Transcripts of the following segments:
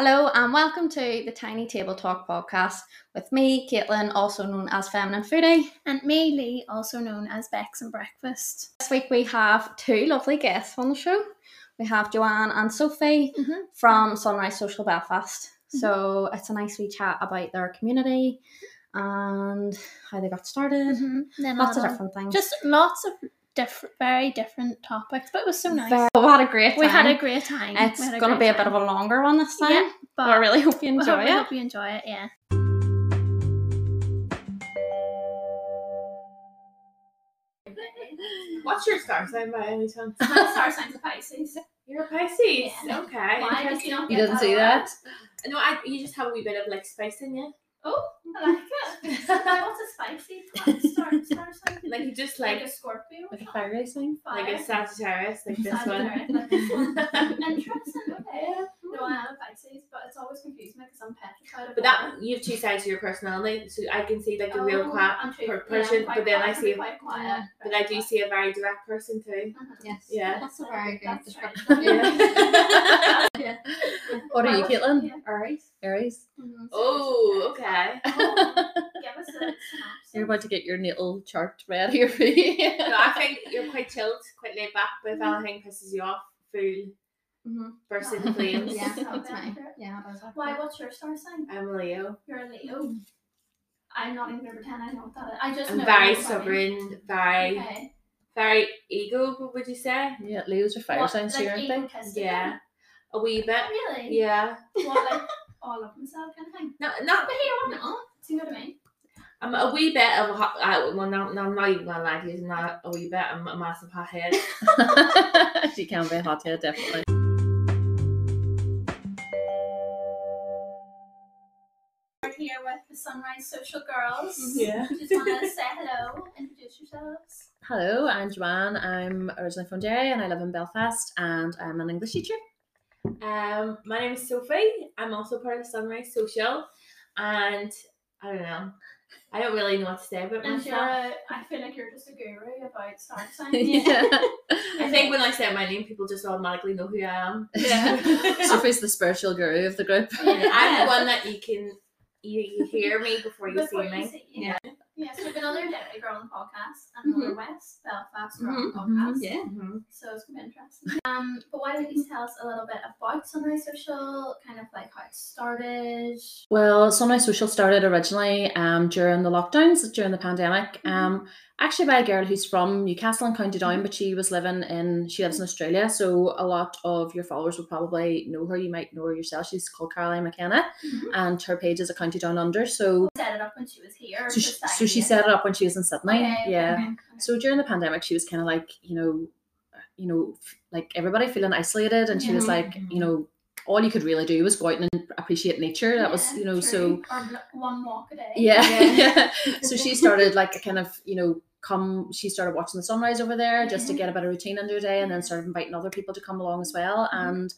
Hello and welcome to the Tiny Table Talk podcast with me, Caitlin, also known as Feminine Foodie. And me, Leigh, also known as Bex and Breakfast. This week we have two lovely guests on the show. We have Joanne and Sophie Mhm. from Sunrise Social Belfast. Mhm. So it's a nice wee chat about their community and how they got started. Mhm. Then Lots of different things. Just lots of different, very different topics, but it was so nice. Very- we had a great time. we had a great time. It's going to great be a bit of a longer one this time. Yeah, but but I really hope you we enjoy hope, we it. hope you enjoy it. Yeah. What's your star sign by any chance? My star signs of Pisces. You're a Pisces. Yeah. Okay. Why did you interesting. not You didn't see that? No, I, you just have a wee bit of like spice in you. Oh, I like it. What's a spicy star, star sign? Like you just like like a Scorpio. Like a fire sign? like a Fire. Sagittarius, like this one. Sagittarius, like this one. Interesting. Okay. No, I am a Pisces, but it's always confused me because I'm petrified of But that you have two sides to your personality, so I can see like a real Oh, quiet per- person, quite but then I see, quite quiet, but I do quiet. see a very direct person too. Mhm. Yes. Yeah. That's a very good That's description. Yeah. yeah. What are you, Well, Caitlin? yeah. Aries. Aries? Oh, okay. Oh, Give us a synopsis. You're about to get your natal chart ready for you. No, I think you're quite chilled, quite laid back, but if Mm-hmm. anything pisses you off, full Mhm. burst into flames. Yeah, So that's me. accurate. Yeah, that's Why? What's your star sign? I'm a Leo. You're a Leo. I'm not even gonna pretend I know what that is. I just I'm know very what that stubborn, very means. Okay. very ego, what would you say? yeah, Leo's are fire What, signs too, like aren't they? Yeah. A wee bit. Really? Yeah. What like all of myself kind of thing? No, not But here, no. See what I mean? I'm a wee bit of a hot. Uh, well, no, no, I'm not even gonna lie to you. I'm not a wee bit. I'm a massive hot head. she can be a hothead, definitely. We're here with the Sunrise Social Girls. Yeah. Just want to say hello, introduce yourselves. Hello, I'm Joanne. I'm originally from Derry and I live in Belfast and I'm an English teacher. Um, my name is Sophie. I'm also part of Sunrise Social, and I don't know. I don't really know what to say about And myself. a, I feel like you're just a guru about star signs. I think when I say my name, people just automatically know who I am. Yeah. Sophie's the spiritual guru of the group. Yeah. I'm the one that you can you, you hear me before you Before see you me. see- yeah. Yeah, so we've another on the podcast and another West Belfast Girl on the podcast. Yeah. Mhm. So it's gonna be interesting. Um, but why don't you tell us a little bit about Sunrise Social, kind of like how it started? Well, Sunrise Social started originally um, during the lockdowns, during the pandemic. Um, actually, by a girl who's from Newcastle and County Down, but she was living in, she lives in Australia. So a lot of your followers would probably know her. You might know her yourself. She's called Caroline McKenna, Mhm. and her page is a County Down Under. So, Set it up when she was here. so, she, so she set it up when she was in Sydney. Okay, yeah. okay. So during the pandemic, she was kind of like, you know, you know, like everybody feeling isolated, and she was Mhm. like, you know, all you could really do was go out and appreciate nature. That was, you know, true. so Or one walk a day. yeah, Yeah. yeah. so she started like a kind of, you know, come. She started watching the sunrise over there just to Mhm. get a bit of routine under her day, and then started inviting other people to come along as well. Mhm. And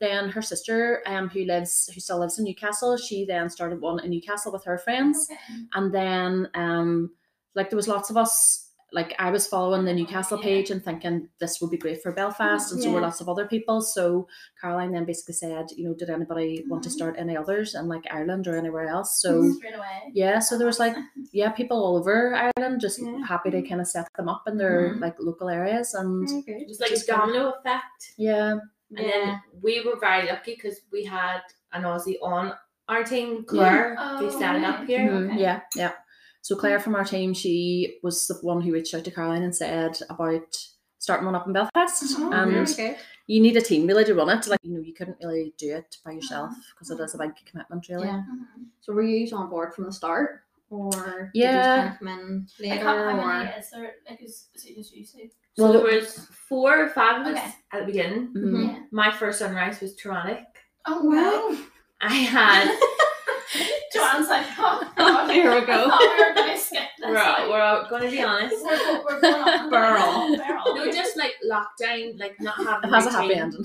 then her sister, um, who lives, who still lives in Newcastle, she then started one in Newcastle with her friends and then um like there was lots of us like I was following the Newcastle page and thinking this would be great for Belfast and so were lots of other people so Caroline then basically said you know did anybody want to Mhm. start any others in like Ireland or anywhere else so Straight away. yeah so there was like yeah people all over Ireland just Yeah. happy to kind of set them up in their Mhm. like local areas and Very good. It was like Just a domino effect. yeah And then we were very lucky because we had an Aussie on our team, Claire, who Oh, set it up here. Mhm, okay. yeah yeah so Claire from our team she was the one who reached out to Caroline and said about starting one up in Belfast Oh, and Very good. you need a team really to run it. Like you know, you couldn't really do it by yourself because it is a big commitment, really. Yeah. Mhm. So were you on board from the start? Or did Yeah. you kind of come in Like later? how, how many is there? Like as soon as you say. So Well- there was four or five of us Okay. at the beginning. Mhm. Yeah. My first sunrise was traumatic. Oh wow. I had Joanne's like, oh god. Here we go. I thought we were gonna skip this. we're, like, we're going to be honest. we're, go- we're going on. Burl. Burl. No, just like lockdown, like not having It has a happy ending.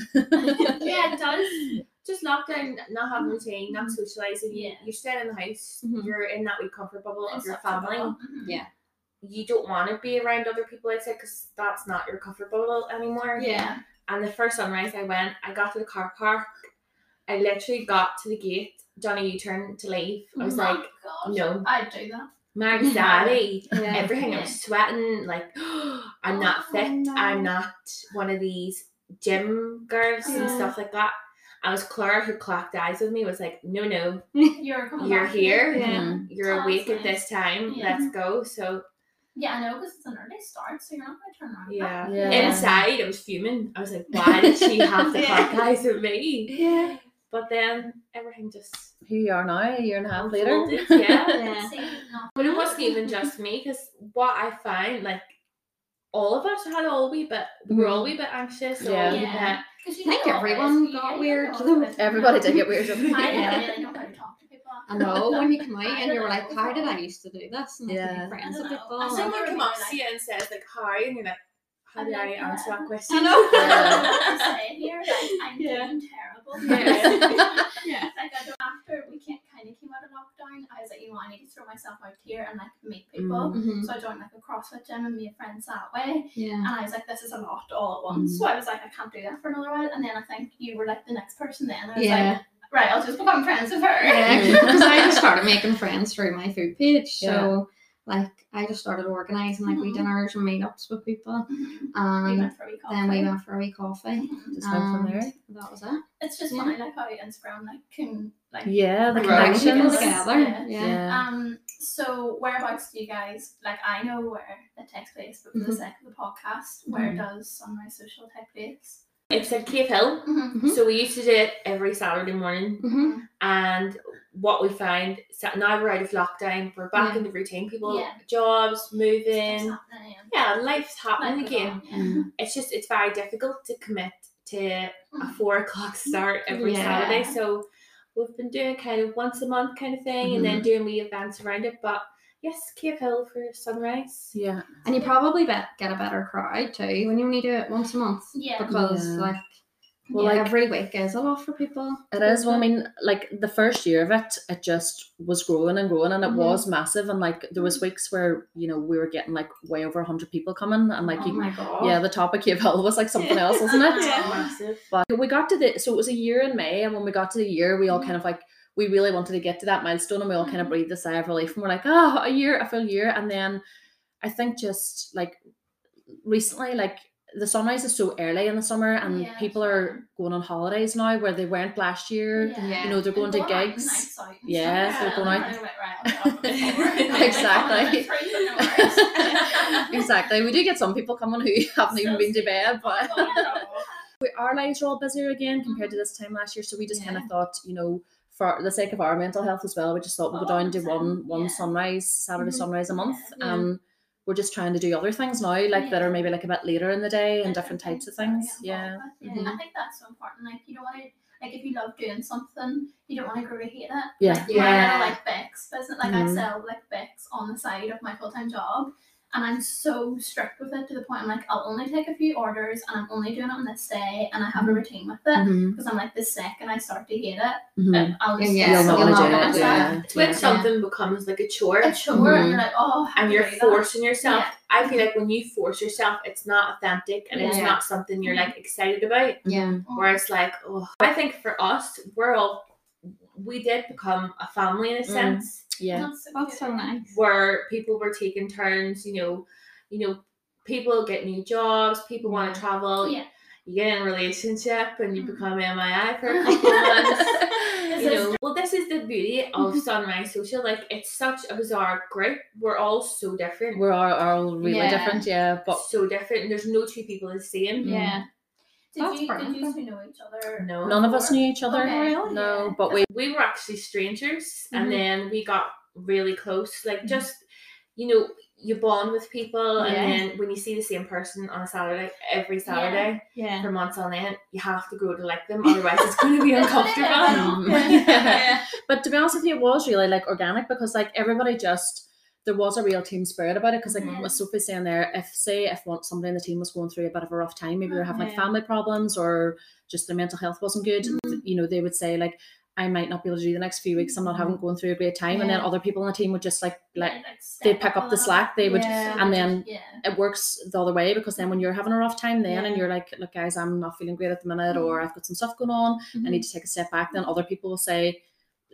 yeah, it does. Just lockdown, not having a routine, not socializing. Yeah. You're staying in the house. Mhm. You're in that wee comfort bubble of your family. Mhm. Yeah. You don't want to be around other people I outside because that's not your comfort bubble anymore. Yeah. And the first sunrise I went, I got to the car park. I literally got to the gate, done a U turn to leave. I was Oh like, God. no. I'd do that. my anxiety, Yeah. everything. I Yeah. was sweating. Like, I'm not Oh, fit. no. I'm not one of these gym girls and stuff like that. I was Clara who clocked eyes with me. Was like, no, no, You're you're here. Yeah. Mhm. You're Oh, awake that's at this time. Yeah. Let's go. So Yeah, I know because it's an early start, so you're not going to turn around. yeah. Yeah. Inside, I was fuming. I was like, why did she have to Yeah. clock eyes with me? Yeah. But then everything just Here you are now, a year and a half later. unfolded. Yeah. Yeah. But it wasn't even just me, because what I find, like, all of us had all a wee bit, we were all a wee bit anxious. all Yeah. a wee bit- 'Cause you I think know everyone always- got weird, you know though. always- Everybody did get weird. I didn't they? didn't know how to talk to people. I know when you come out and you're like, how did I used to do this? And Yeah. yeah. friends I with don't know. people. And think someone you're come really up to like- you and says, like, how you? And you're like, how did I answer that. that question? I know. I say here, like, I'm Yeah. doing terrible. Yeah. yeah. Like I don't after we can't kind of came out of lockdown, I was like, you know, I need to throw myself out here and like meet people. Mhm. So I joined like a CrossFit gym and made friends that way. Yeah. And I was like, this is a lot all at once. Mhm. So I was like, I can't do that for another while. And then I think you were like the next person then. I was Yeah. like, right, I'll just become friends with her. Yeah, because I just started making friends through my food page. Yeah. So, like, I just started organizing like wee Mhm. dinners and meetups with people. We And went for a wee coffee. then we went for a wee coffee. Just went from and there. That was it. It's just Yeah. funny like how Instagram like can like Yeah, the Right. Connections. together. Yeah. Yeah. Yeah. Um, so whereabouts do you guys like? I know where it takes place, but for the Mhm. sake of the podcast, where Mhm. does Sunrise Social take place? It's at Cave Hill. Mm-hmm. Mhm. So we used to do it every Saturday morning. And what we find sa- now we're out of lockdown, we're back Yeah. the routine. People, Yeah. jobs, moving. Yeah. Yeah, life's happening Life again. on, yeah. Mhm. It's just, it's very difficult to commit to a Mhm. four o'clock start every Yeah. Saturday. So we've been doing kind of once a month kind of thing and then doing wee events around it. But yes, Cave Hill for sunrise. Yeah. And you probably bet, get a better crowd too when you only do it once a month. Yeah. Because, Yeah. like, Well, yeah, like- every week is a lot for people. It is. Well, I mean, like the first year of it, it just was growing and growing, and it Mhm. was massive. And like there was weeks where you know we were getting like way over hundred people coming, and like oh you, yeah, the topic of Hill was like something else, wasn't it? Yeah. But we got to the so it was a year in May, and when we got to the year, we all Mhm. kind of like we really wanted to get to that milestone, and we all kind of Mhm. breathed a sigh of relief, and we're like, oh, a year, a full year, and then I think just like recently, like the sunrise is so early in the summer, and Yeah, people sure. are going on holidays now where they weren't last year. Yeah. You know, they're going to gigs. out Yeah, they're going out- right, I'll get up before. Exactly. Three for no worse. exactly. We do get some people coming who haven't even been to bed, but Oh, we, our lives are all busier again compared to this time last year. So we just kind of thought, you know, for the sake of our mental health as well, we just thought we'd go down to 100%, one one yeah. sunrise, Saturday Mhm. sunrise a month. Yeah. Um, we're just trying to do other things now, like that are maybe like a bit later in the day and different types of things. Yeah. Yeah. Mhm. I think that's so important. Like you don't want to like if you love doing something, you don't want to grow to hate it. Yeah. Like, Yeah. Little like Bex business, like I Mhm. sell like Bex on the side of my full time job. And I'm so strict with it to the point I'm like, I'll only take a few orders and I'm only doing it on this day and I have a routine with it. Because I'm like, the second I start to hate it, mhm. I'll just Yeah, get You'll so not want to do it. Yeah. myself. It's when yeah. something becomes like a chore A chore and Mhm. you're like, oh, and you're do that. forcing yourself. Yeah. I feel like when you force yourself, it's not authentic and it's not something you're like excited about. Yeah. Where it's like, oh, I think for us, we're all, we did become a family in a Mm. sense Yeah. That's so That's so nice. where people were taking turns, you know, you know, people get new jobs, people want to travel. Yeah. You get in a relationship and you Mhm. become MIA for a couple of months. You know, well, this is the beauty of Sunrise Social. Like, it's such a bizarre group. We're all so different. We're all, all really Yeah. different, yeah. But so different. and There's no two people the same. Yeah. Did That's you, did you two know each other? No. none of us knew each other. Okay. Really? No, but we We were actually strangers, Mhm. and then we got really close. Like, Mhm. just you know, you bond with people, Yeah. and then when you see the same person on a Saturday, every Saturday Yeah. for months on end, you have to grow to like them. Otherwise, it's going to be uncomfortable. Yeah. But to be honest with you, it was really like organic because like everybody just there was a real team spirit about it because like Mhm. what Sophie's saying there, if say if one somebody in the team was going through a bit of a rough time, maybe they're having like family problems or just their mental health wasn't good, Mhm. you know, they would say like I might not be able to do the next few weeks. I'm not having going through a great time, and then other people on the team would just like let Yeah, like, they'd step pick up a the slack. They would, Yeah. and then yeah. it works the other way because then when you're having a rough time, then and you're like, look, guys, I'm not feeling great at the minute, Mm-hmm. or I've got some stuff going on. I Mhm. need to take a step back. Then other people will say,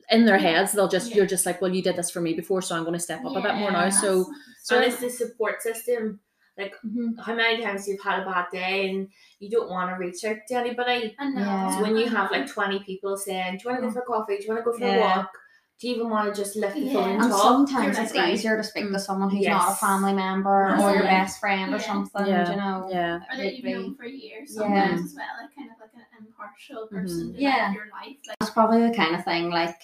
in their heads, they'll just Yeah. you're just like, well, you did this for me before, so I'm going to step up a bit more now. So So So- it's the support system. Mhm. How many times you've had a bad day and you don't want to reach out to anybody? I know. Yeah. So when you have like twenty people saying, "Do you want to go for coffee? Do you want to go for Yeah. a walk? Do you even want to just lift the phone and And talk?" sometimes it's like, right. easier to speak to Mm. someone who's not a family member or your best friend or something, Yeah. you know. yeah, or that you've known for years Yeah. sometimes as well, like kind of like an impartial person to Yeah. like your life. Like That's probably the kind of thing like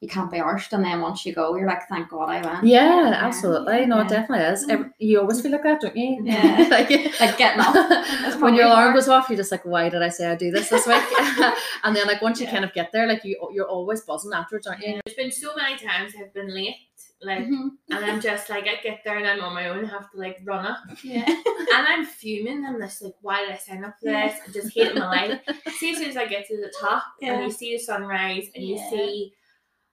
you can't be arsed and then once you go you're like, Thank God I went. yeah, Yeah. absolutely. No, Yeah. it definitely is. Mm. You always feel like that, don't you? Yeah. like, Like getting up. when your alarm hard. goes off, you're just like, why did I say I do this this week? and then like once you Yeah. kind of get there, like you you're always buzzing afterwards, aren't you? There's been so many times I've been late, like, Mhm. and I'm just like, I get there and I'm on my own, have to like run up, yeah. and I'm fuming. I'm just like, why did I sign up for this? I just hate my life. See, as soon as I get to the top Yeah. and you see the sunrise and you see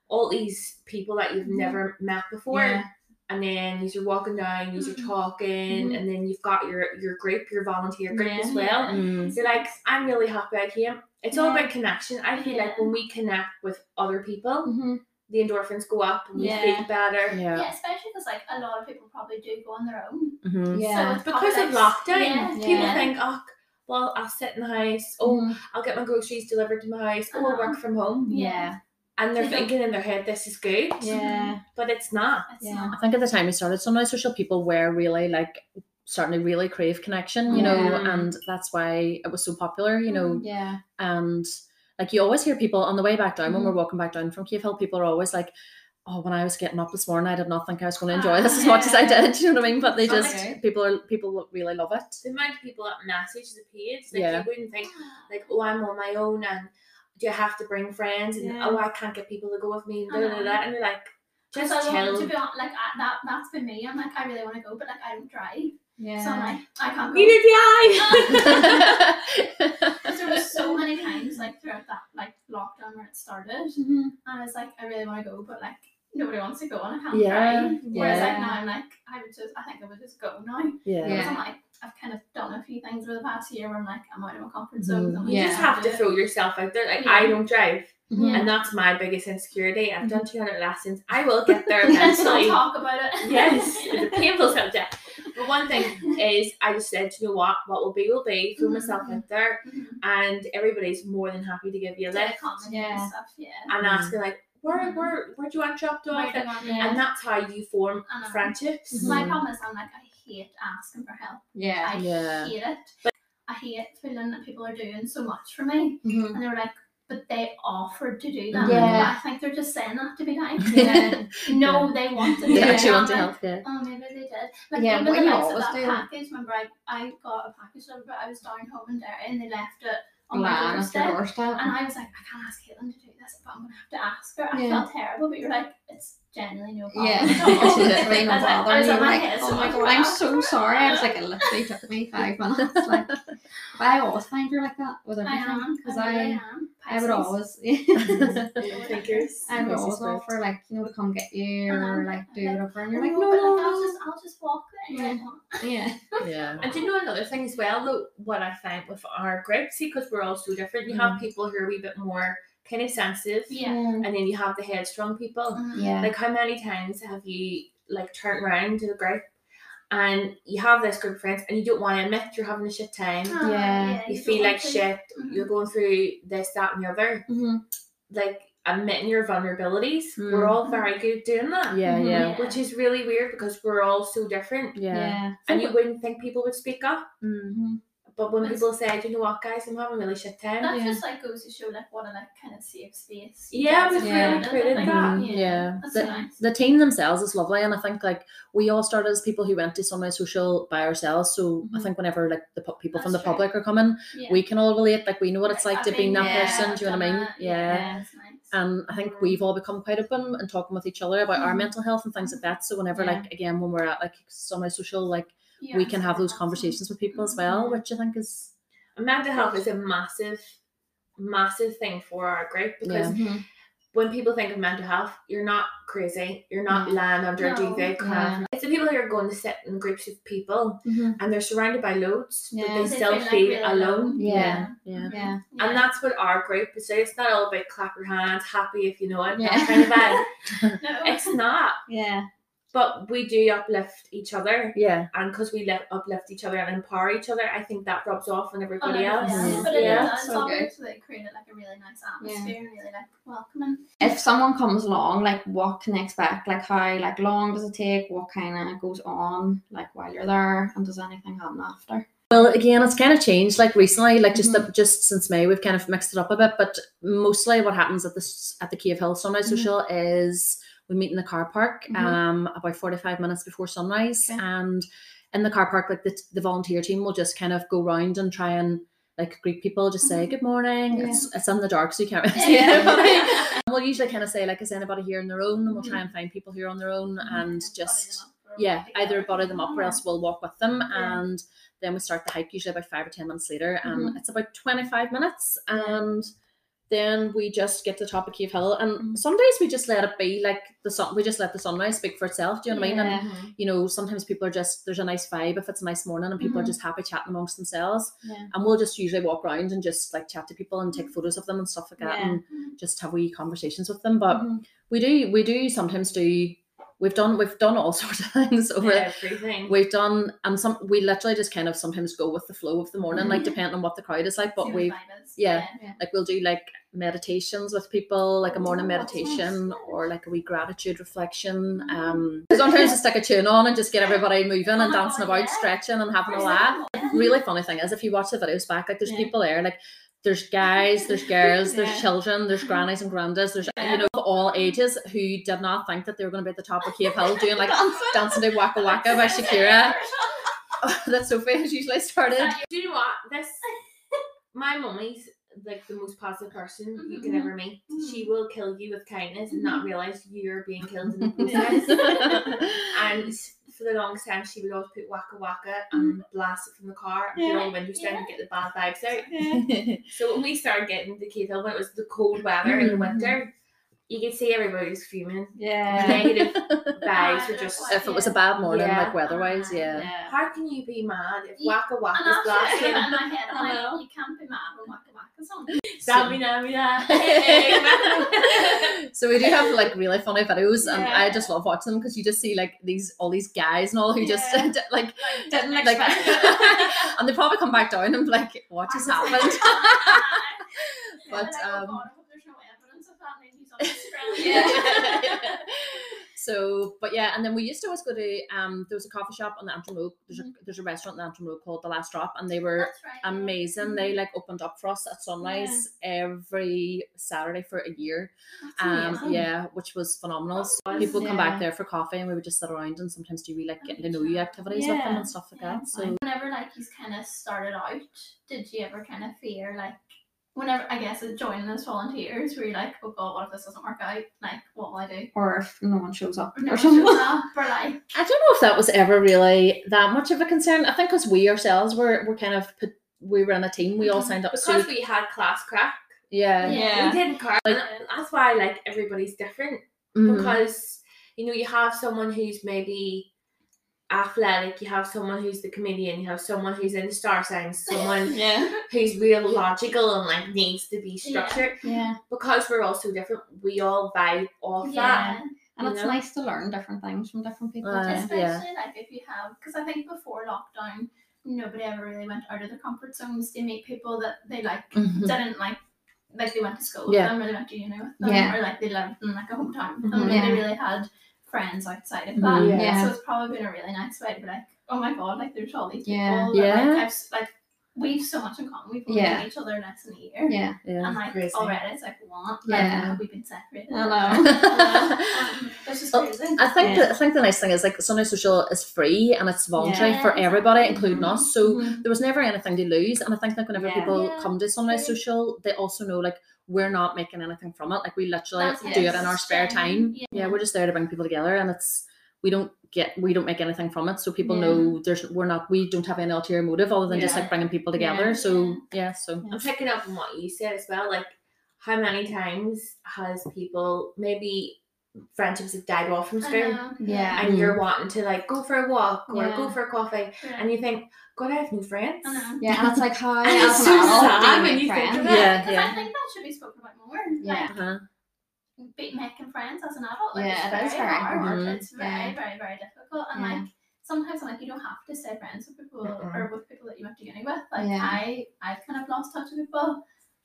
all these people that you've Mhm. never met before. Yeah. And then you're walking down, you're Mhm. talking, Mhm. and then you've got your your group, your volunteer group Yeah. as well. Yeah. Mm. So like I'm really happy I came. It's all about connection. I feel like when we connect with other people, Mhm. the endorphins go up and we Yeah. feel better. Yeah, Yeah. especially because like a lot of people probably do go on their own. Mhm. Yeah. So Because probably of lockdown, yeah, people Yeah. think, oh, well, I'll sit in the house. Oh, Mhm. I'll get my groceries delivered to my house. Oh, I'll Uh-huh. work from home. Yeah. And they're thinking in their head, this is good. Yeah. But it's not. It's Yeah. not. I think at the time we started Sunrise Social, people were really like starting to really crave connection, you know, Yeah. and that's why it was so popular, you know. Yeah. And like you always hear people on the way back down when Mhm. we're walking back down from Cave Hill, people are always like, Oh, when I was getting up this morning, I did not think I was going to enjoy Ah, this as much as I did. You know what I mean? But they Okay. just people are people really love it. The amount of people that message the page, like Yeah. you wouldn't think, like, oh, I'm on my own and do you have to bring friends? And Yeah. oh, I can't get people to go with me. And, da, da, da, Uh-huh. and you're like, just I want chill. to be on, like I, that. That's been me. I'm like I really want to go, but like I don't drive, Yeah. so I'm like I can't go. Neither do I. There was so many times like throughout that like lockdown where it started, Mhm. and I was like I really want to go, but like nobody wants to go and I can't Yeah, drive. Whereas like yeah. now I'm like I would just I think I would just go now. yeah. Because I'm like I've kind of done a few things over the past year where I'm like I'm out of my comfort zone. Mhm. I'm You like, just have to throw yourself out there. Like, Yeah. I don't drive. Mhm. And that's my biggest insecurity. I've Mm-hmm. done 200 lessons. I will get there Let's not eventually. talk about it. yes, it's a painful subject. But one thing is, I just said, you know what? What will be will be. Throw myself Mhm. out there, Mhm. and everybody's more than happy to give you a Like lift comment Yeah. and stuff. Yeah. and Mhm. asking like, where, where, where do you want dropped off? Where do you want- Yeah. And that's how you form I know. friendships. My Mhm. problem is I'm like I hate asking for help. Yeah. I Yeah. hate it. I hate feeling that people are doing so much for me. Mhm. And they're like, but they offered to do that. Yeah. I think they're just saying that to be nice. Yeah. no, they wanted They to. actually And want to I'm help, like, yeah. Oh, maybe they did. Like Yeah, even but the you likes of that package. Remember, I, I got a package delivered, but I was down home in Derry and they left it on my your doorstep. doorstep. And I was like, I can't ask Caitlin to do this, but I'm gonna have to ask her. I Yeah. felt terrible, but you're like, it's genuinely no problem. Yeah, at literally no I was like- bother. I was and at you're my like, head oh so my much god, for I'm so sorry. I was like, it literally took me five minutes. Like, but I always find you're like that with I everything am. because I, I, really am. I would always, Thinkers. I would Pisces always offer like you know to come get you or Uh-huh. like do Like, whatever, and you're Oh, like, no, no, but no, like, I'll just, I'll just walk there. And you're like, yeah, Yeah. And do you know another thing as well, though, what I find with our group, see, because we're all so different, you have people who are a wee bit more kind of sensitive, Yeah. and then you have the headstrong people. Mhm. yeah, Like, how many times have you like turned around to the group and you have this group of friends and you don't want to admit you're having a shit time? Ah, Yeah. You don't feel like to. shit, Mhm. you're going through this, that, and the other. Mhm. Like, admitting your vulnerabilities. Mm. We're all very good doing that. Yeah, Mhm. yeah. Which is really weird because we're all so different. Yeah. yeah, And you wouldn't think people would speak up. Mm. But when people say, Do you know what, guys, I'm having a really shit time. That Yeah. just like goes to show like what a like kind of safe space. Yeah, guys we've have really created, created like, that. Mhm, yeah. That's The- nice. the team themselves is lovely and i think like we all started as people who went to sunrise social by ourselves so i Mhm. think whenever like the pu- people from the true. public are coming yeah. we can all relate like we know what it's like I've to be that there, person do you know what i mean that, yeah, Yeah. Nice. and i think Mhm. we've all become quite open and talking with each other about our Mhm. mental health and things like that so whenever Yeah. like again when we're at like sunrise social like Yeah, we can have those conversations with people as well Mhm. which i think is mental health is a massive, massive thing for our group because Mhm. when people think of mental health, you're not crazy. You're not lying under a duvet crying. It's the people who are going to sit in groups of people Mhm. and they're surrounded by loads, but Yeah. they They still feel, like, feel really alone. alone. Yeah. Yeah. Yeah. And that's what our group is. So it's not all about clap your hands, happy if you know it, Yeah. that kind of vibe. no. It's not. Yeah. But we do uplift each other. Yeah. And because we lift, uplift each other and empower each other, I think that rubs off on everybody Oh, else. yeah. But it Yeah. does So good. obviously create like a really nice atmosphere, really like welcoming. If someone comes along, like what can they expect? Like how like long does it take? What kind of goes on like while you're there? And does anything happen after? Well, again, it's kind of changed like recently, like just the, just since May, we've kind of mixed it up a bit. But mostly, what happens at this at the Cave Hill Sunrise Mhm. Social is we meet in the car park Mhm. um about forty five minutes before sunrise, Okay. and in the car park, like the the volunteer team will just kind of go round and try and like greet people, just say Mhm. good morning. Yeah. It's it's in the dark, so you can't really see anybody. And we'll usually kind of say like, is anybody here on their own? And we'll try Mhm. and find people who are on their own Mm-hmm. and just yeah, either body them up or else we'll walk with them Yeah. and then we start the hike usually about five or ten minutes later and Mhm. it's about 25 minutes and then we just get to the top of Cave Hill and Mhm. some days we just let it be like the sun we just let the sunrise speak for itself do you know what I mean and Yeah. You know sometimes people are just there's a nice vibe if it's a nice morning and people Mhm. are just happy chatting amongst themselves Yeah. and we'll just usually walk around and just like chat to people and take photos of them and stuff like that Yeah. and just have wee conversations with them but Mhm. we do we do sometimes do we've done we've done all sorts of things over Everything. we've done and some we literally just kind of sometimes go with the flow of the morning like Mhm. depending on what the crowd is like but we the vibe is. yeah. Yeah. like we'll do like meditations with people like a morning Oh, that's meditation or like a wee gratitude reflection um sometimes just stick a tune on and just get everybody moving Oh and my dancing God, about yeah. stretching and having a laugh like- really funny thing is if you watch the videos back like there's Yeah. people there like there's guys there's girls there's Yeah. children there's grannies and grandas there's Yeah. you know of all ages who did not think that they were going to be at the top of Cave Hill doing like dancing to Waka Waka by Shakira that Sophie has usually started Do you know what? This my mummy's like the most positive person you can Mhm. ever meet. Mhm. She will kill you with kindness and not realize you're being killed in the process. and for the longest time, she would always put waka waka and blast it from the car. And put all the windows down to get the bad vibes out. So when we started getting the Hill, when it was the cold weather in the Mhm. winter, you could see everybody was fuming. Yeah. Negative vibes I were just. if it was a bad morning Yeah. like weather-wise yeah Yeah. How can you be mad if Yeah, waka waka And is blasting? in my head. I'm I know. like, you can't be mad when Waka Waka's on. Tsamina, mina. so we do have like really funny videos and I just love watching them because you just see like these all these guys and all who just Yeah. like Didn't like expect and they probably come back down and be like what just happened but But, um, um, I hope there's no evidence of that. Maybe he's on. Yeah. so but yeah and then we used to always go to um there was a coffee shop on the Antrim Road there's a there's a restaurant on the Antrim Road called The Last Drop and they were right. yeah. amazing they like opened up for us at sunrise every Saturday for a year That's um amazing. yeah which was phenomenal so was, people come back there for coffee and we would just sit around and sometimes do we like getting to know you activities with them and stuff like Yeah. that so Whenever like you kind of started out, did you ever kind of fear like? Whenever I guess it joining as volunteers, were you're like, oh god, what if this doesn't work out? Like, what will I do? Or if no one shows up Or no or one something. shows up, or like, I don't know if that was ever really that much of a concern I think because we ourselves were were kind of put we were in a team we all signed up because so we had class crack. yeah Yeah. We didn't care. And that's why like everybody's different. Mhm. Because you know, you have someone who's maybe athletic, you have someone who's the comedian, you have someone who's in the star signs, someone Yeah. who's real logical and like needs to be structured. Yeah. Because we're all so different, we all vibe off that. yeah. And You it's know? nice to learn different things from different people. Uh, too. Especially yeah. like if you have, because I think before lockdown, nobody ever really went out of their comfort zones to meet people that they like Mhm. didn't like. Like they went to school with Yeah. them, or they went to uni with them, Yeah. or like they lived in like a hometown with them. Mhm. and Yeah. They really had friends outside of that. Mhm. Yeah. So it's probably been a really nice way to be like, oh my god, like there's all these people. Yeah. That, Yeah. Like, I've, like we've so much in common. We've only Yeah. known each other less than a year. Yeah. yeah And like Crazy. already it's like what? Yeah. Like, we've been separated. I know. Um, This is Oh, crazy. I think Yeah. the, I think the nice thing is like Sunrise Social is free and it's voluntary Yeah, for everybody, exactly. including us. So Mhm. there was never anything to lose. And I think like whenever Yeah. people Yeah, come to Sunrise true. Social, they also know like we're not making anything from it. Like we literally That's do it. it in our spare time. Yeah. Yeah, we're just there to bring people together, and it's we don't get we don't make anything from it, so people Yeah. know there's we're not we don't have any ulterior motive other than just like bringing people together. Yeah. So yeah, so I'm picking up on what you said as well. Like, how many times has people maybe friendships have died off from I school. Yeah. and you're wanting to like go for a walk or Yeah. go for a coffee Yeah. and you think, God, I have no friends. I know. Yeah, and it's like how And as it's an so sad when make you think of friends? it. Yeah, Because yeah. I think that should be spoken about more. Yeah. Like, Uh-huh. be making friends as an adult. Like, Yeah, it's very very hard. hard. It's very, Yeah. very, very difficult. And Yeah. like sometimes I'm like you don't have to stay friends with people Mm-mm. or with people that you went to uni with. Like Yeah. I I've kind of lost touch with people.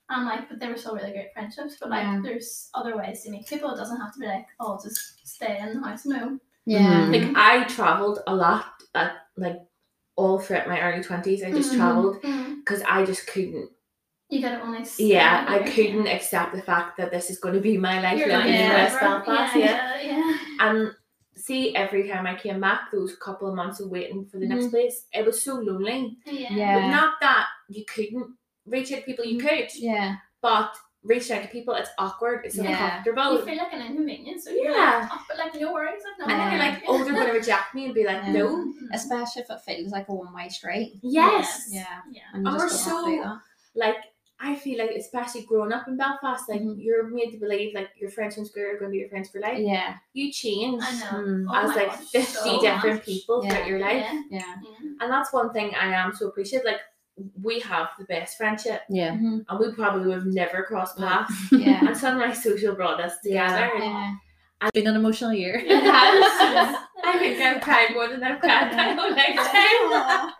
And like but they were still really great friendships. But like Yeah. there's other ways to meet people. It doesn't have to be like, oh just stay in the house. No. Yeah. Mhm. Like I travelled a lot at like all throughout my early twenties. I just Mhm. travelled Mm. because I just couldn't. You got it only stay Yeah, I couldn't accept the fact that this is going to be my life You're living in yeah, West. Belfast. Yeah. yeah, yeah. And see, every time I came back, those couple of months of waiting for the next place, it was so lonely. Yeah. But not that you couldn't reach out to people, you could, Yeah. but reaching out to people, it's awkward, it's Yeah. uncomfortable. You feel like an inconvenience. So you're Yeah. like, oh, but like no worries, like no and then you're like, oh, they're going to reject me and be like, Yeah. no. Mhm. Especially if it feels like a one way street. Yes. Yeah. Yeah. And you And just we're don't want to do so- Like, I feel like, especially growing up in Belfast, like, Mhm. you're made to believe, like, your friends from school are going to be your friends for life. Yeah. You change I know. Mm. Oh as, like, gosh, 50 so different much. people throughout your life. Yeah. Yeah. yeah. And that's one thing I am so appreciative. Like, we have the best friendship, Yeah. Mhm. and we probably would have never crossed paths. Yeah. And Sunrise Social brought us together. and Yeah. It's been an emotional year. It has. I think I've cried more than I've cried in my whole lifetime.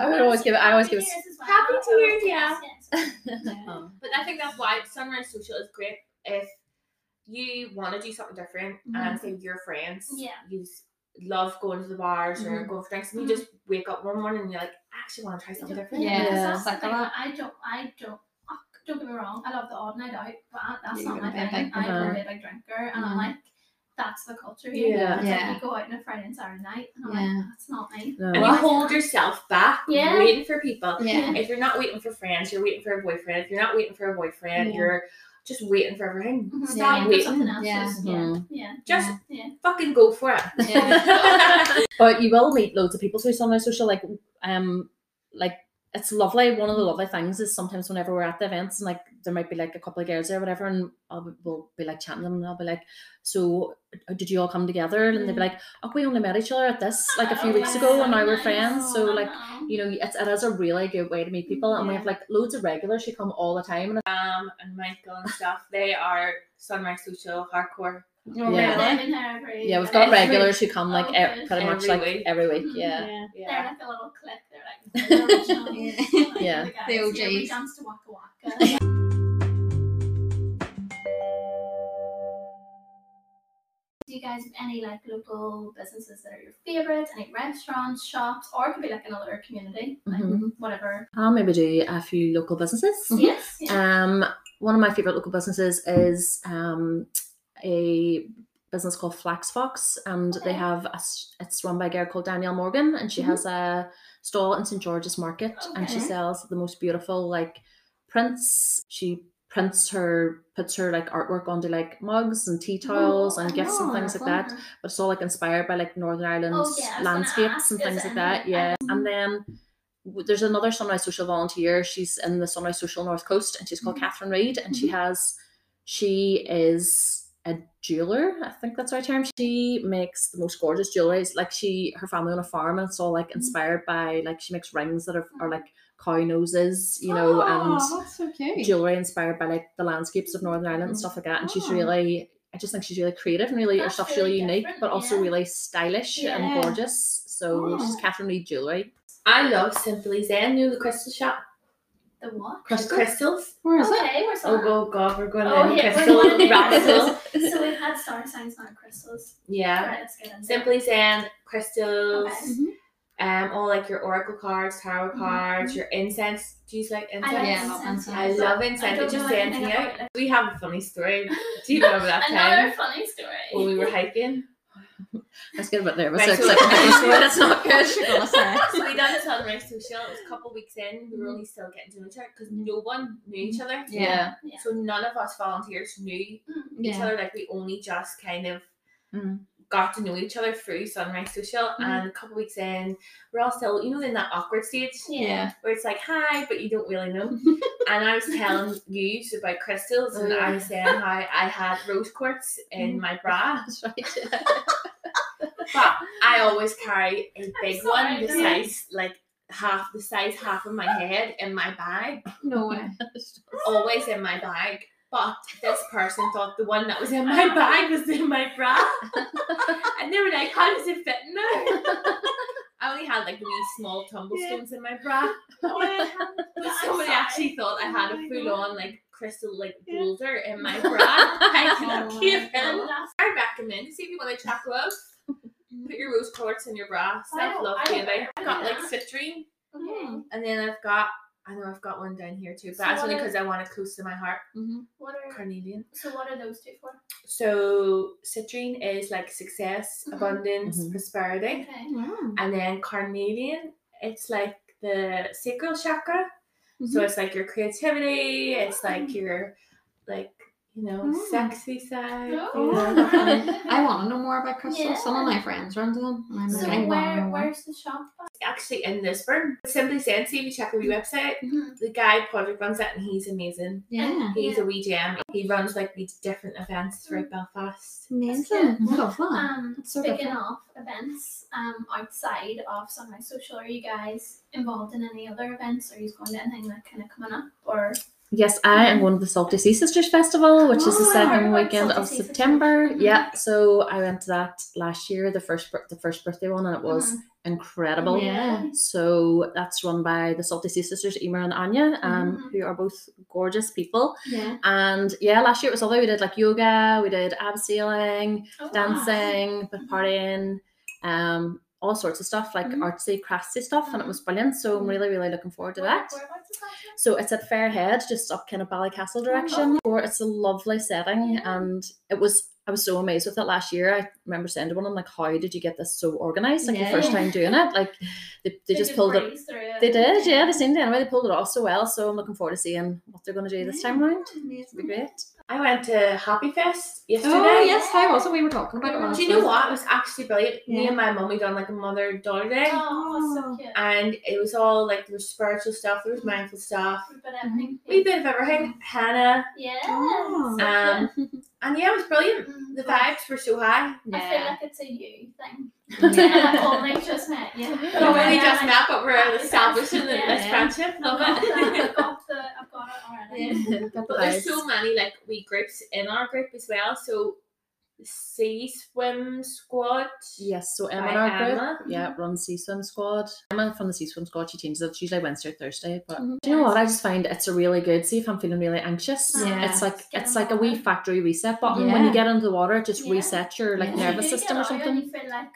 I would always give it. I always give it. Happy years as well. Happy years, yeah. Yeah. Um, But I think that's why Sunrise Social is great if you want to do something different and say your friends, Yeah. you love going to the bars or Mhm. going for drinks, and you just wake up one morning and you're like, I actually want to try something different. Yeah. Yeah. that's the Like thing, that. I don't, I don't. oh, Don't get me wrong. I love the odd night out, but that's Yeah, not my a big thing. big I'm drinker. a big big drinker, and I'm Mhm. like, that's the culture here. Yeah. It's like Yeah. you go out on a Friday and Saturday night, and I'm Yeah. like, that's not me. no. And you hold yourself back, Yeah. waiting for people. Yeah. If you're not waiting for friends, you're waiting for a boyfriend. If you're not waiting for a boyfriend, Yeah. you're just waiting for everything. Mhm. Stop Yeah, waiting. Something else. Yeah. Just, yeah. Mhm. Yeah. Just Yeah. fucking go for it. Yeah. But you will meet loads of people through Sunrise Social. Like, um, like it's lovely. One of the lovely things is sometimes whenever we're at the events and like there might be like a couple of girls there, or whatever, and I'll be, we'll be like chatting them, and I'll be like, "So, uh, did you all come together?" And they'd be like, "Oh, we only met each other at this like a few Oh, weeks ago, and so now we're friends." So, Oh, like, you know, it's, it is a really good way to meet people, and we have like loads of regulars who come all the time, and Um, and Michael and stuff, they are Sunrise Social hardcore. Yeah. They've really? been there every- yeah, we've got Every- regulars who come like Oh, e- good. pretty much Every like week. every week. Mhm. Yeah. Yeah. They're Yeah. like a little clique. They're like the original. Yeah. like, Yeah. The, guys. The Yeah, we dance to Waka Waka. Do you guys have any like local businesses that are your favorites? Any restaurants, shops, or it could be like another community, like Mhm. whatever. I'll maybe do a few local businesses. Yes. Yeah. Um, one of my favorite local businesses is um, a business called Flax Fox, and they have a, it's run by a girl called Danielle Morgan, and she Mhm. has a stall in St George's Market, and she sells the most beautiful like prints. She prints her puts her like artwork onto like mugs and tea towels and gifts and oh, things like that but it's all like inspired by like Northern Ireland's Oh, yeah, I was gonna landscapes and things like that. Yeah, and then there's another Sunrise Social volunteer. She's in the Sunrise Social North Coast, and she's called Mhm. Catherine Reid, and she has she is a jeweler. I think that's our term. She makes the most gorgeous jewelry. It's like she her family on a farm, and it's all like mm-hmm. inspired by like she makes rings that are, are like cow noses, you know, oh, and Oh, that's so cute. jewelry inspired by like the landscapes of Northern Ireland and mm. stuff like that. And she's Oh. really, I just think she's really creative and really her That's stuff's really really unique, different, but also yeah. really stylish Yeah. and gorgeous. So she's Oh. Catherine Reid Jewelry. I love Simply Zen. You know the crystal shop? The what? The crystals? Where is it? Okay, where's that? Oh, go God, we're going Oh, in yeah, we're crystal going in crystals. so we've had star signs, not crystals. Yeah. Right, let's get into. Simply Zen crystals, Okay. um, all like your oracle cards, tarot Mhm. cards, your incense. Do you like incense? I like Yeah, I love incense, incense. I love incense. I It just know me out. We have a funny story. Do you remember that Another time funny story. when we were hiking? Let's get a bit nervous. Right, so- like, that's not good. What's she gonna say? so we done Sunrise Social. It was a couple weeks in. We were only still getting to know each other because no one knew each other. Yeah. Yeah. So none of us volunteers knew Mm. each other. Like we only just kind of Mm. Got to know each other through Sunrise Social, Mhm. and a couple weeks in, we're all still, you know, in that awkward stage Yeah. where it's like hi, but you don't really know. and I was telling you about crystals, and Oh, I was saying how I had rose quartz in my bra, That's right. but I always carry a big one, the size like half the size half of my head in my bag, No way. always in my bag. But this person thought the one that was in my bag was in my bra. And they were like, how does it fit in there? I only had like wee small tumblestones in my bra. But somebody actually thought I had a full on like crystal like boulder in my bra. I cannot Oh it. Oh, I recommend to see if you want to love. Put your rose quartz in your bra. Self love baby. I've got like yeah. citrine okay. and then I've got I know I've got one down here too, but So that's only because I want it close to my heart. Mm-hmm. What are Carnelian. so? What are those two for? So citrine is like success, Mhm. abundance, Mhm. prosperity. Okay. Wow. And then carnelian, it's like the sacral chakra. Mm-hmm. So it's like your creativity, it's like Mm. your like, you know, Mm. sexy side. you Oh. know. I want to know more about crystals. Some of my friends run into them. I'm So like, I want to where where's the shop? Actually in Lisburn. Simply Zen, see if you check the wee website. Mhm. The guy project runs it and he's amazing. Yeah. He's Yeah. a wee gem. He runs like these different events throughout Belfast. Amazing. I love that. Um, That's so speaking different. of events, um, outside of Sunrise Social, are you guys involved in any other events? Are you going to anything that kind of coming up, or Yes, I am going to the Salty Sea Sisters Festival, which is the Oh, second weekend of Sea. September. Mhm. Yeah, so I went to that last year, the first the first birthday one, and it was Mhm. incredible. Yeah. So that's run by the Salty Sea Sisters, Emer and Anya, um, Mhm. who are both gorgeous people. Yeah. And yeah, last year it was lovely. We did like yoga, we did abseiling, Oh, wow. dancing, bit partying, um, all sorts of stuff like Mhm. artsy, craftsy stuff, and it was brilliant. So I'm really, really looking forward to that. whereabouts is that again? So it's at Fairhead, just up kind of Ballycastle direction. Or it's a lovely setting, Yeah. and it was. I was so amazed with it last year. I remember saying to one, "I'm like, how did you get this so organized? Like the first time doing it, like they, they, just pulled it. breeze through it. They did, yeah. They seemed anyway. They pulled it off so well. So I'm looking forward to seeing what they're going to do this time round. It'll be great. I went to Happy Fest yesterday. Oh yes, how was it? We were talking about it. last Do you know week. what? It was actually brilliant. Me and my mum we done like a mother daughter day. Oh, that's so Oh. cute. And it was all like there was spiritual stuff, there was mindful stuff, But everything. a wee bit of everything. Hannah. Yes. Oh. Um and yeah, it was brilliant. The vibes were so high. I feel Yeah. like it's a you thing. Yeah. Only just met you. We've only Yeah, just met, but we're happy establishing fest. this Yeah. friendship. Love I've got, the, it. I've got the, I've got it already. Got the But there's so many like wee groups in our group as well. So Sea Swim Squad. Yes, so Emma By in our group, Emma. yeah, runs Sea Swim Squad. Emma from the Sea Swim Squad, she changes it. It's usually Wednesday or Thursday. But Mhm. do you know what? I just find it's a really good. See if I'm feeling really anxious. Yeah. It's like Get it's like the a wee factory reset button. Yeah. When you get into the water, it just Yeah. resets your like Yeah. nervous You system or get out and something.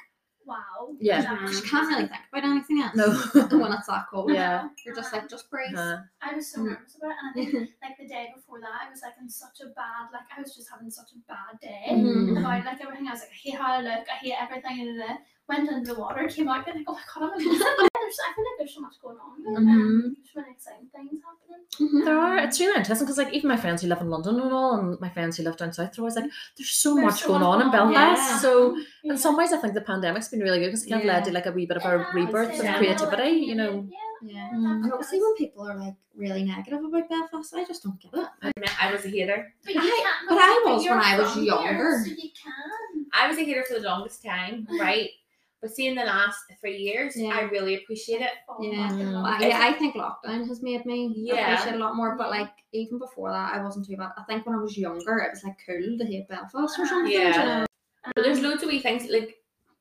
You feel like, wow. Yeah. that- You can't really think about anything else. No. when it's that cold. Yeah. You're just like, just breathe. Uh, I was so Mm. nervous about it, and I think like the day before that, I was like in such a bad, like I was just having such a bad day Mhm. about like everything. I was like, I hate how I look, I hate everything. And then went into the water, came out, and like, oh my god, I'm amazing. there's, I feel like there's so much going on. But, um, there's so many exciting things happening. Mhm. there are. It's really interesting because like even my friends who live in London and all, and my friends who live down south, they're always like, "There's so There's much so going much on in. Belfast." Yeah. So Yeah. in some ways, I think the pandemic's been really good because it kind of led to like a wee bit of It a rebirth of creativity. Like, You know. yeah, Yeah. Mm. And obviously when people are like really negative about Belfast, I just don't get it. I mean, I was a hater. But, you I- can't- but I was when I was from here, younger. so you can. I was a hater for the longest time, right? But seeing the last three years, Yeah. I really appreciate it. fall Yeah. back in love. Yeah, I think lockdown has made me Yeah. appreciate it a lot more. But like even before that, I wasn't too bad. I think when I was younger, it was like cool to hate Belfast or something. Yeah. You know? But there's Um, loads of wee things like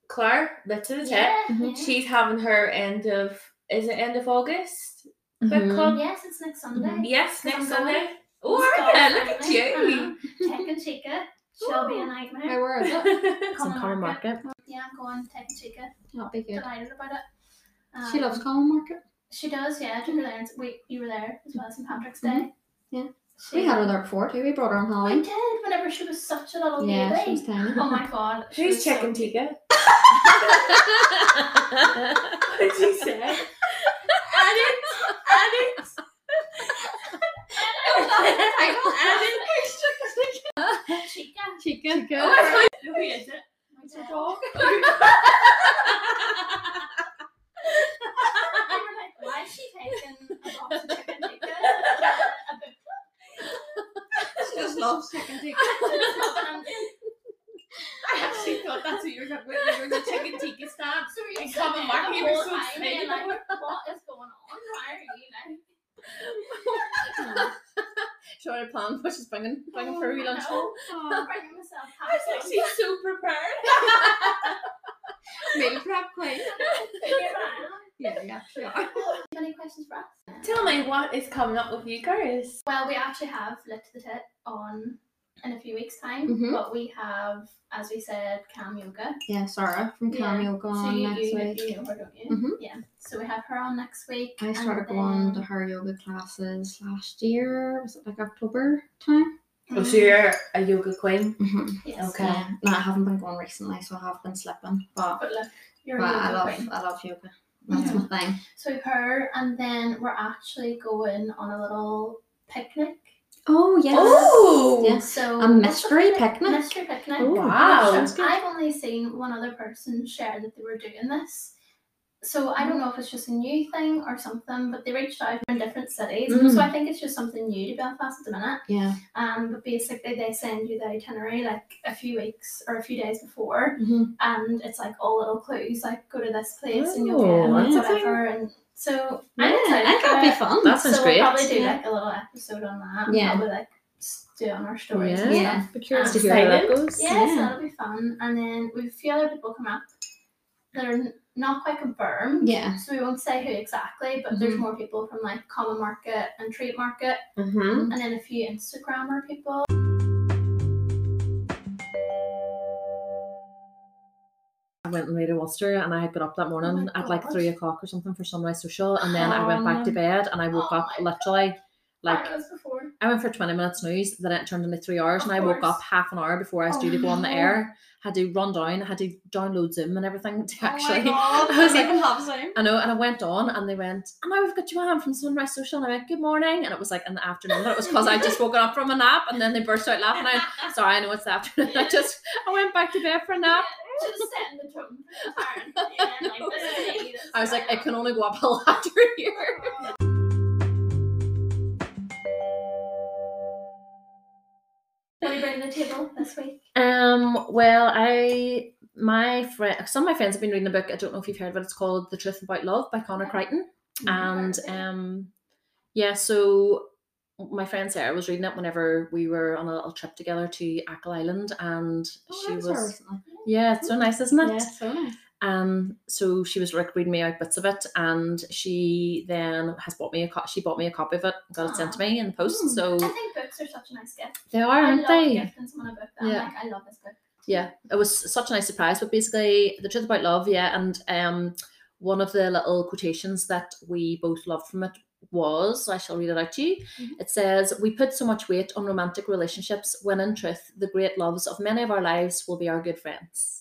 Claire, Lit to the Tit. yeah. She's having her end of is it end of August book Mhm. club? Yes, it's next Sunday. Mhm. Yes, next I'm going. Sunday. Oh, It's are? Look at you. Uh-huh. Tech and Chica. She'll be a Where nightmare. were it? It's in Common Common Market. Market. Yeah, I'm going Tech and Chica. That'll be good. Delighted about it. Um, She loves Common Market. She does, yeah. I took her there. And, wait, you were there as well as St Patrick's Day. Mhm. Yeah. She, We had her there before too. We brought her on We Halloween. did. Whenever she was such a little Yeah, baby. she was tiny. Oh my god. she Who's was so chicken cute. tikka? What did you say? Add it. Add it. Chica. Chica. Oh, I thought- who is it? My It's a dog. They were like, why is she taking a box of chicken tikka? A book She just loves chicken tikka. club? I actually thought that's what you were talking about. There was a chicken tikka stand. So we And were Common sitting Market, there you the were whole so time excited being like, about what is going on? Why are you like? She already planned what she's bringing, bringing Oh, for a wee I lunch. Know. Oh, I'm bringing myself I was like, she's so prepared. meal prep queen. Yeah, yeah, actually are. Any questions for us? Tell me what is coming up with you girls. Well, we actually have Lit to the Tit on in a few weeks' time, Mhm. but we have, as we said, Cam Yoga. Yeah, Sarah from Cam Yeah. Yoga So on you, next you, week. you know her, don't you? Mhm. Yeah. So we have her on next week. I and started going to her yoga classes last year. Was it like October time? Oh, so you're a yoga queen. Mm-hmm. Yes. Okay. Yeah. No, I haven't been going recently, so I have been slipping. But, But look, you're but a I yoga love queen. I love yoga. That's Mhm. my thing. So her, and then we're actually going on a little picnic. Oh yes. Oh, Yes. So A mystery picnic. Mystery picnic. Oh, wow. sounds good. I've only seen one other person share that they were doing this. So I don't know if it's just a new thing or something, but they reached out from different cities. Mm. So I think it's just something new to Belfast at the minute. Yeah. Um, but basically they send you the itinerary like a few weeks or a few days before, Mm-hmm. and it's like all little clues like go to this place and you'll Oh, get like, amazing. whatever. And so Yeah, I'm excited. that for could be fun. That sounds so great. We'll probably do Yeah. like a little episode on that. Yeah. Probably like do on our stories. and Yeah. Be curious to hear how that goes. Yeah, so that'll be fun. And then we've a few other people come up that are n- not quite confirmed. Yeah. So we won't say who exactly, but there's Mhm. more people from like Common Market and Treat Market, Mm-hmm. and then a few Instagrammer people. I went and made a Worcester and I had got up that morning my at like three o'clock or something for Sunrise Social and then I went back to Oh. bed and I woke Oh up my literally like. I went for 20 minutes snooze, then it turned into three hours, Of and I woke course. up half an hour before I was Oh due to go on the oh. air. Had to run down, had to download Zoom and everything to actually. oh my god. I was like, even have Zoom. I know, and I went on, and they went, and now we've got Joanne from Sunrise Social, and I went, good morning, and it was like in the afternoon, but it was because I just woken up from a nap, and then they burst out laughing. I, sorry, I know it's the afternoon. I just, I went back to bed for a nap. Just setting the tone for the turn. Yeah, like, this is me, this is I was like, I can only go up a ladder here. Oh What are you bringing to the table this week? Um, well, I my friend, some of my friends have been reading a book. I don't know if you've heard of it. It's called The Truth About Love by Connor. Crichton. And um, yeah, so my friend Sarah was reading it whenever we were on a little trip together to Achill Island, and Oh, she was yeah, it's so nice, isn't it? Yeah, so nice. Um, so she was like reading me out bits of it, and she then has bought me a co- she bought me a copy of it, got it sent to me in the post. Mm. So I think books are such a nice gift. they are, I aren't they? gifting someone book. Yeah. like, I love this book. yeah it was such a nice surprise but basically the truth about love yeah and um one of the little quotations that we both loved from it was I shall read it out to you. Mhm. It says, We put so much weight on romantic relationships when in truth the great loves of many of our lives will be our good friends.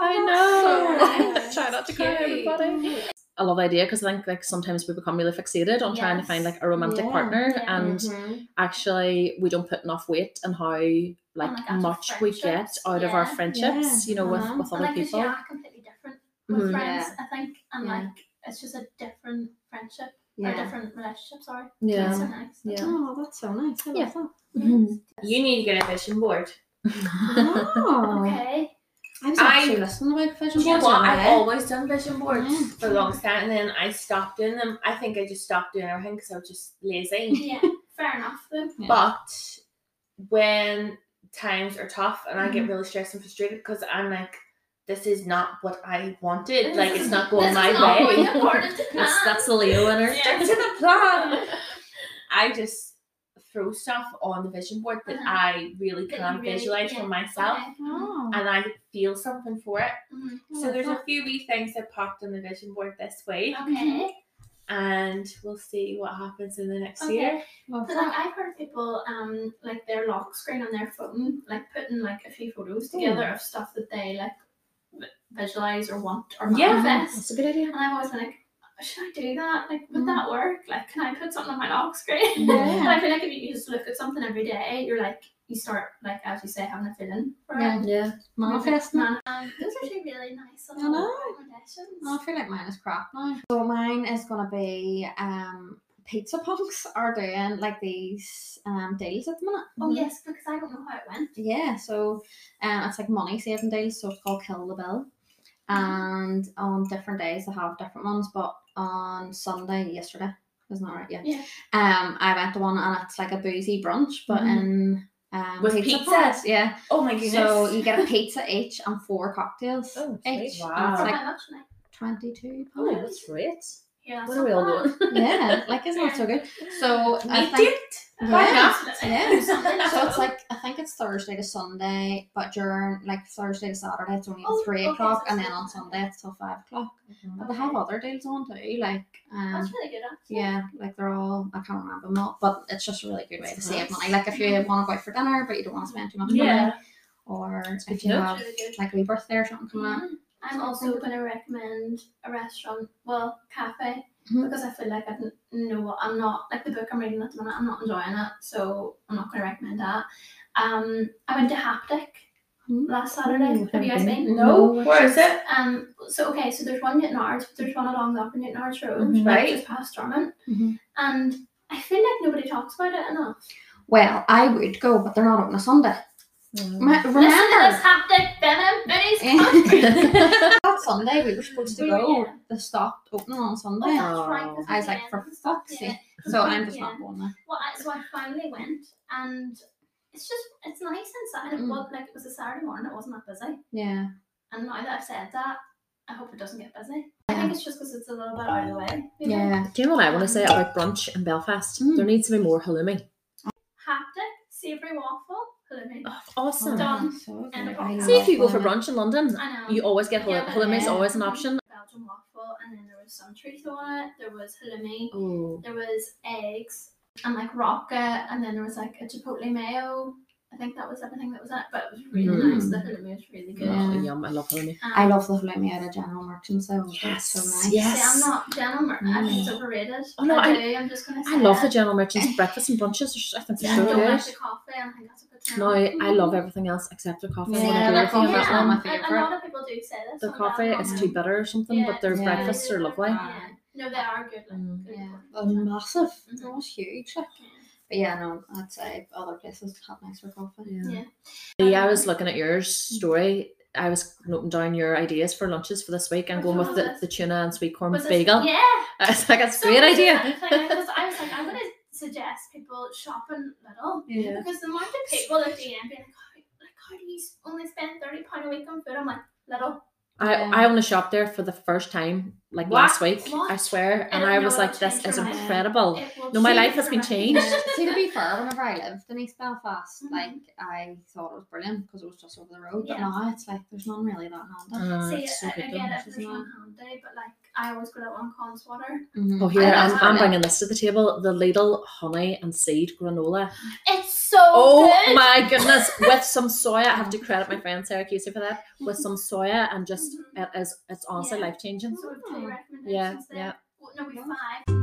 I know. so nice. Try not to cry, everybody. I love the idea because I think like sometimes we become really fixated on trying to find like a romantic Yeah. partner Yeah. and Mhm. actually we don't put enough weight on how like like, actual much we get friendships, out of our yeah. friendships, you know, with, uh-huh. with And other like, 'cause people. you are completely different with Mhm. friends, Yeah. I think, and Yeah. like it's just a different friendship or Yeah. different relationship. Sorry, Yeah. It's so nice. Yeah. Oh, that's so nice. I Yeah. love that. Mhm. You need to get a vision board. Oh. Okay. I was I- actually listening about vision Do you know boards. what? I've always done vision boards Yeah. for a long time, and then I stopped doing them. I think I just stopped doing everything because I was just lazy. Yeah. Fair enough though. Yeah. But when times are tough and I Mm-hmm. get really stressed and frustrated because I'm like, this is not what I wanted. Like it's not going my way. going. That's, that's the Leo in her. Stick to the plan. I just throw stuff on the vision board that Uh-huh. I really That can really- visualize yeah, for myself okay. Oh. and I feel something for it. Mhm. So there's a few wee things that popped on the vision board this week Okay. and we'll see what happens in the next Okay. year. Love So like. I've heard people um like their lock screen on their phone like putting like a few photos together of stuff that they like visualize or want or Yeah. manifest. That's a good idea. And I've always been like, should I do that? Like, would that work? Like, can I put something on my lock screen? Yeah. and I feel like if you just look at something every day, you're like, you start like as you say having a feeling for Yeah. it. Yeah. Manifesting. Man, um, those are two really nice I know. I feel like mine is crap now. So mine is gonna be um pizza punks are doing like these um deals at the minute. Oh yes, because I don't know how it went. Yeah, so um it's like money saving deals, so it's called Kill the Bill. And on different days they have different ones, but on Sunday yesterday, isn't that right? Yeah. Yeah. Um I went to one and it's like a boozy brunch, but Mhm. in um With pizza? punks, Yeah. Oh my goodness. So you get a pizza each and four cocktails Oh, each. sweet. and Wow. It's For like how much like twenty two Oh, pounds. that's great. yeah, What are we all doing? yeah, like isn't that so good? So I think it? Yeah. Yeah. So it's like I think it's Thursday to Sunday, but during like Thursday to Saturday it's only Oh, three okay, o'clock, so and then on Sunday it's till five o'clock. Mm-hmm. But they have other deals on too, like um that's really good. Actually. yeah, like they're all I can't remember them all, but it's just a really good way to save Nice. money. Like if you want to go out for dinner but you don't want to spend too much money, Yeah. or good if you have Really like a wee birthday or something coming up. I'm also going to recommend a restaurant, well, cafe, Mhm. because I feel like I know what I'm not like the book I'm reading at the minute. I'm not enjoying it, so I'm not going to recommend that. Um, I went to Haptic Mhm. last Saturday. Ooh, Have you guys been? No. Where is it? Um, so okay, so there's one Newtownards, there's one along the upper Newtownards Road, Mhm. like Right. just past Drummond, Mhm. and I feel like nobody talks about it enough. Well, I would go, but they're not open on Sunday. Mm. Ma- Listen to Remember, this Haptic feminine Benny's Yeah. that Sunday we were supposed to go. were, yeah. They stopped opening on Oh, Sunday. that's right. 'cause I was like, for end fuck's sake. So I'm just Yeah. not going there. Well, I, so I finally went, and it's just it's nice inside. It Mm. was like it was a Saturday morning. It wasn't that busy, Yeah. and now that I've said that, I hope it doesn't get busy. I think it's just because it's a little bit out of the way. maybe. Yeah. Do you know what I want to say about brunch in Belfast? Mm. There needs to be more halloumi. Haptic savoury waffle halloumi. Oh, awesome. Done. So And good. a I box. See if love you go for halloumi. brunch in London, I know. you always get Yeah, halloumi. but- Halloumi is yeah. always an option. Belgian waffle, and then there was some treat on it. There was halloumi. Oh, There was eggs and like rocket, and then there was like a chipotle mayo. I think that was everything that was in it, but it was really Mm. nice. The halloumi was really good. Yeah. yum! I love halloumi. Um, I love the halloumi out of General Merchants though. That's Yes, so nice. yes. See, I'm not gentleman. I think it's Mm. overrated. Oh, no, I, I- do. I'm just gonna say. I love the. General Merchants breakfast and brunches. They're I think Yeah, they're I so don't good. like the coffee, I think that's a good turn No, off. I love everything else except the coffee. Yeah, I wanna their coffee else is now. not my And a lot of people do say this. The coffee Belgium. is too bitter or something, Yeah, but their yeah. breakfasts are lovely. Yeah. No, they are good. Like, Mm. good Yeah. They're massive. Mhm. They're almost huge. Like. Yeah. But yeah, no, I'd say other places have nicer coffee. Yeah. Yeah, I was looking at your story. I was noting down your ideas for lunches for this week and going with the, the tuna and sweet corn Was this- bagel. Yeah. I was like, that's a So great idea. because I was like, I'm gonna suggest people shopping Lidl Yeah. because the amount of people at the end being like, how, like, how do you only spend thirty pound a week on food? I'm like, Lidl. I, Yeah. I only shopped there for the first time like What? last week. What? I swear. And I I was like, this is incredible. It will No, my life has been changed. See, to be fair, whenever I lived in East Belfast, Mhm. like I thought it was brilliant because it was just over the road. But now it's like there's none really that handy. Uh, See, it's so I, good I though. get it, isn't there's it? one handy, but like I always go out on Connswater. Mhm. Oh, here, I I'm, I'm bringing this to the table. The Lidl honey and seed granola. It's so Oh good. my goodness! With some soya, I have to credit my friend Sarah Casey for that. With some soya and just Mhm. it is it's honestly Yeah. life changing. So we have two recommendations Yeah, there. yeah. Well, no, we have Yeah. five.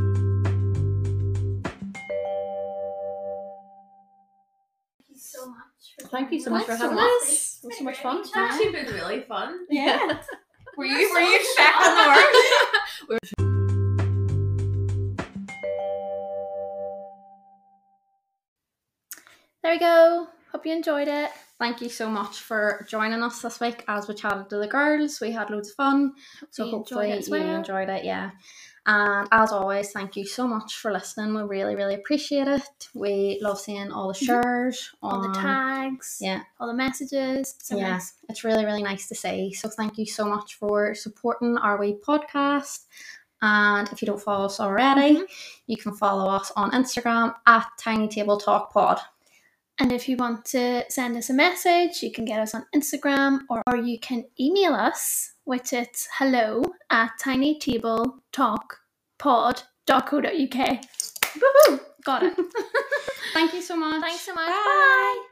Thank you so much. For Thank you so much for us. having much. us. It was so much fun. It's actually been really fun. Yeah. Were You're you were so you expecting more? There we go. Hope you enjoyed it. Thank you so much for joining us this week as we chatted to the girls. We had loads of fun. So you enjoyed hopefully it you well. enjoyed it, yeah. And as always, thank you so much for listening. We really, really appreciate it. We love seeing all the shares, All the tags, yeah. all the messages. So yeah, nice. it's really, really nice to see. So thank you so much for supporting our wee podcast. And if you don't follow us already, Mhm. you can follow us on Instagram at Tiny Table Talk Pod. And if you want to send us a message, you can get us on Instagram or, or you can email us, which it's hello at tinytabletalkpod.co.uk. Woohoo! Got it. Thank you so much. Thanks so much. Bye. Bye.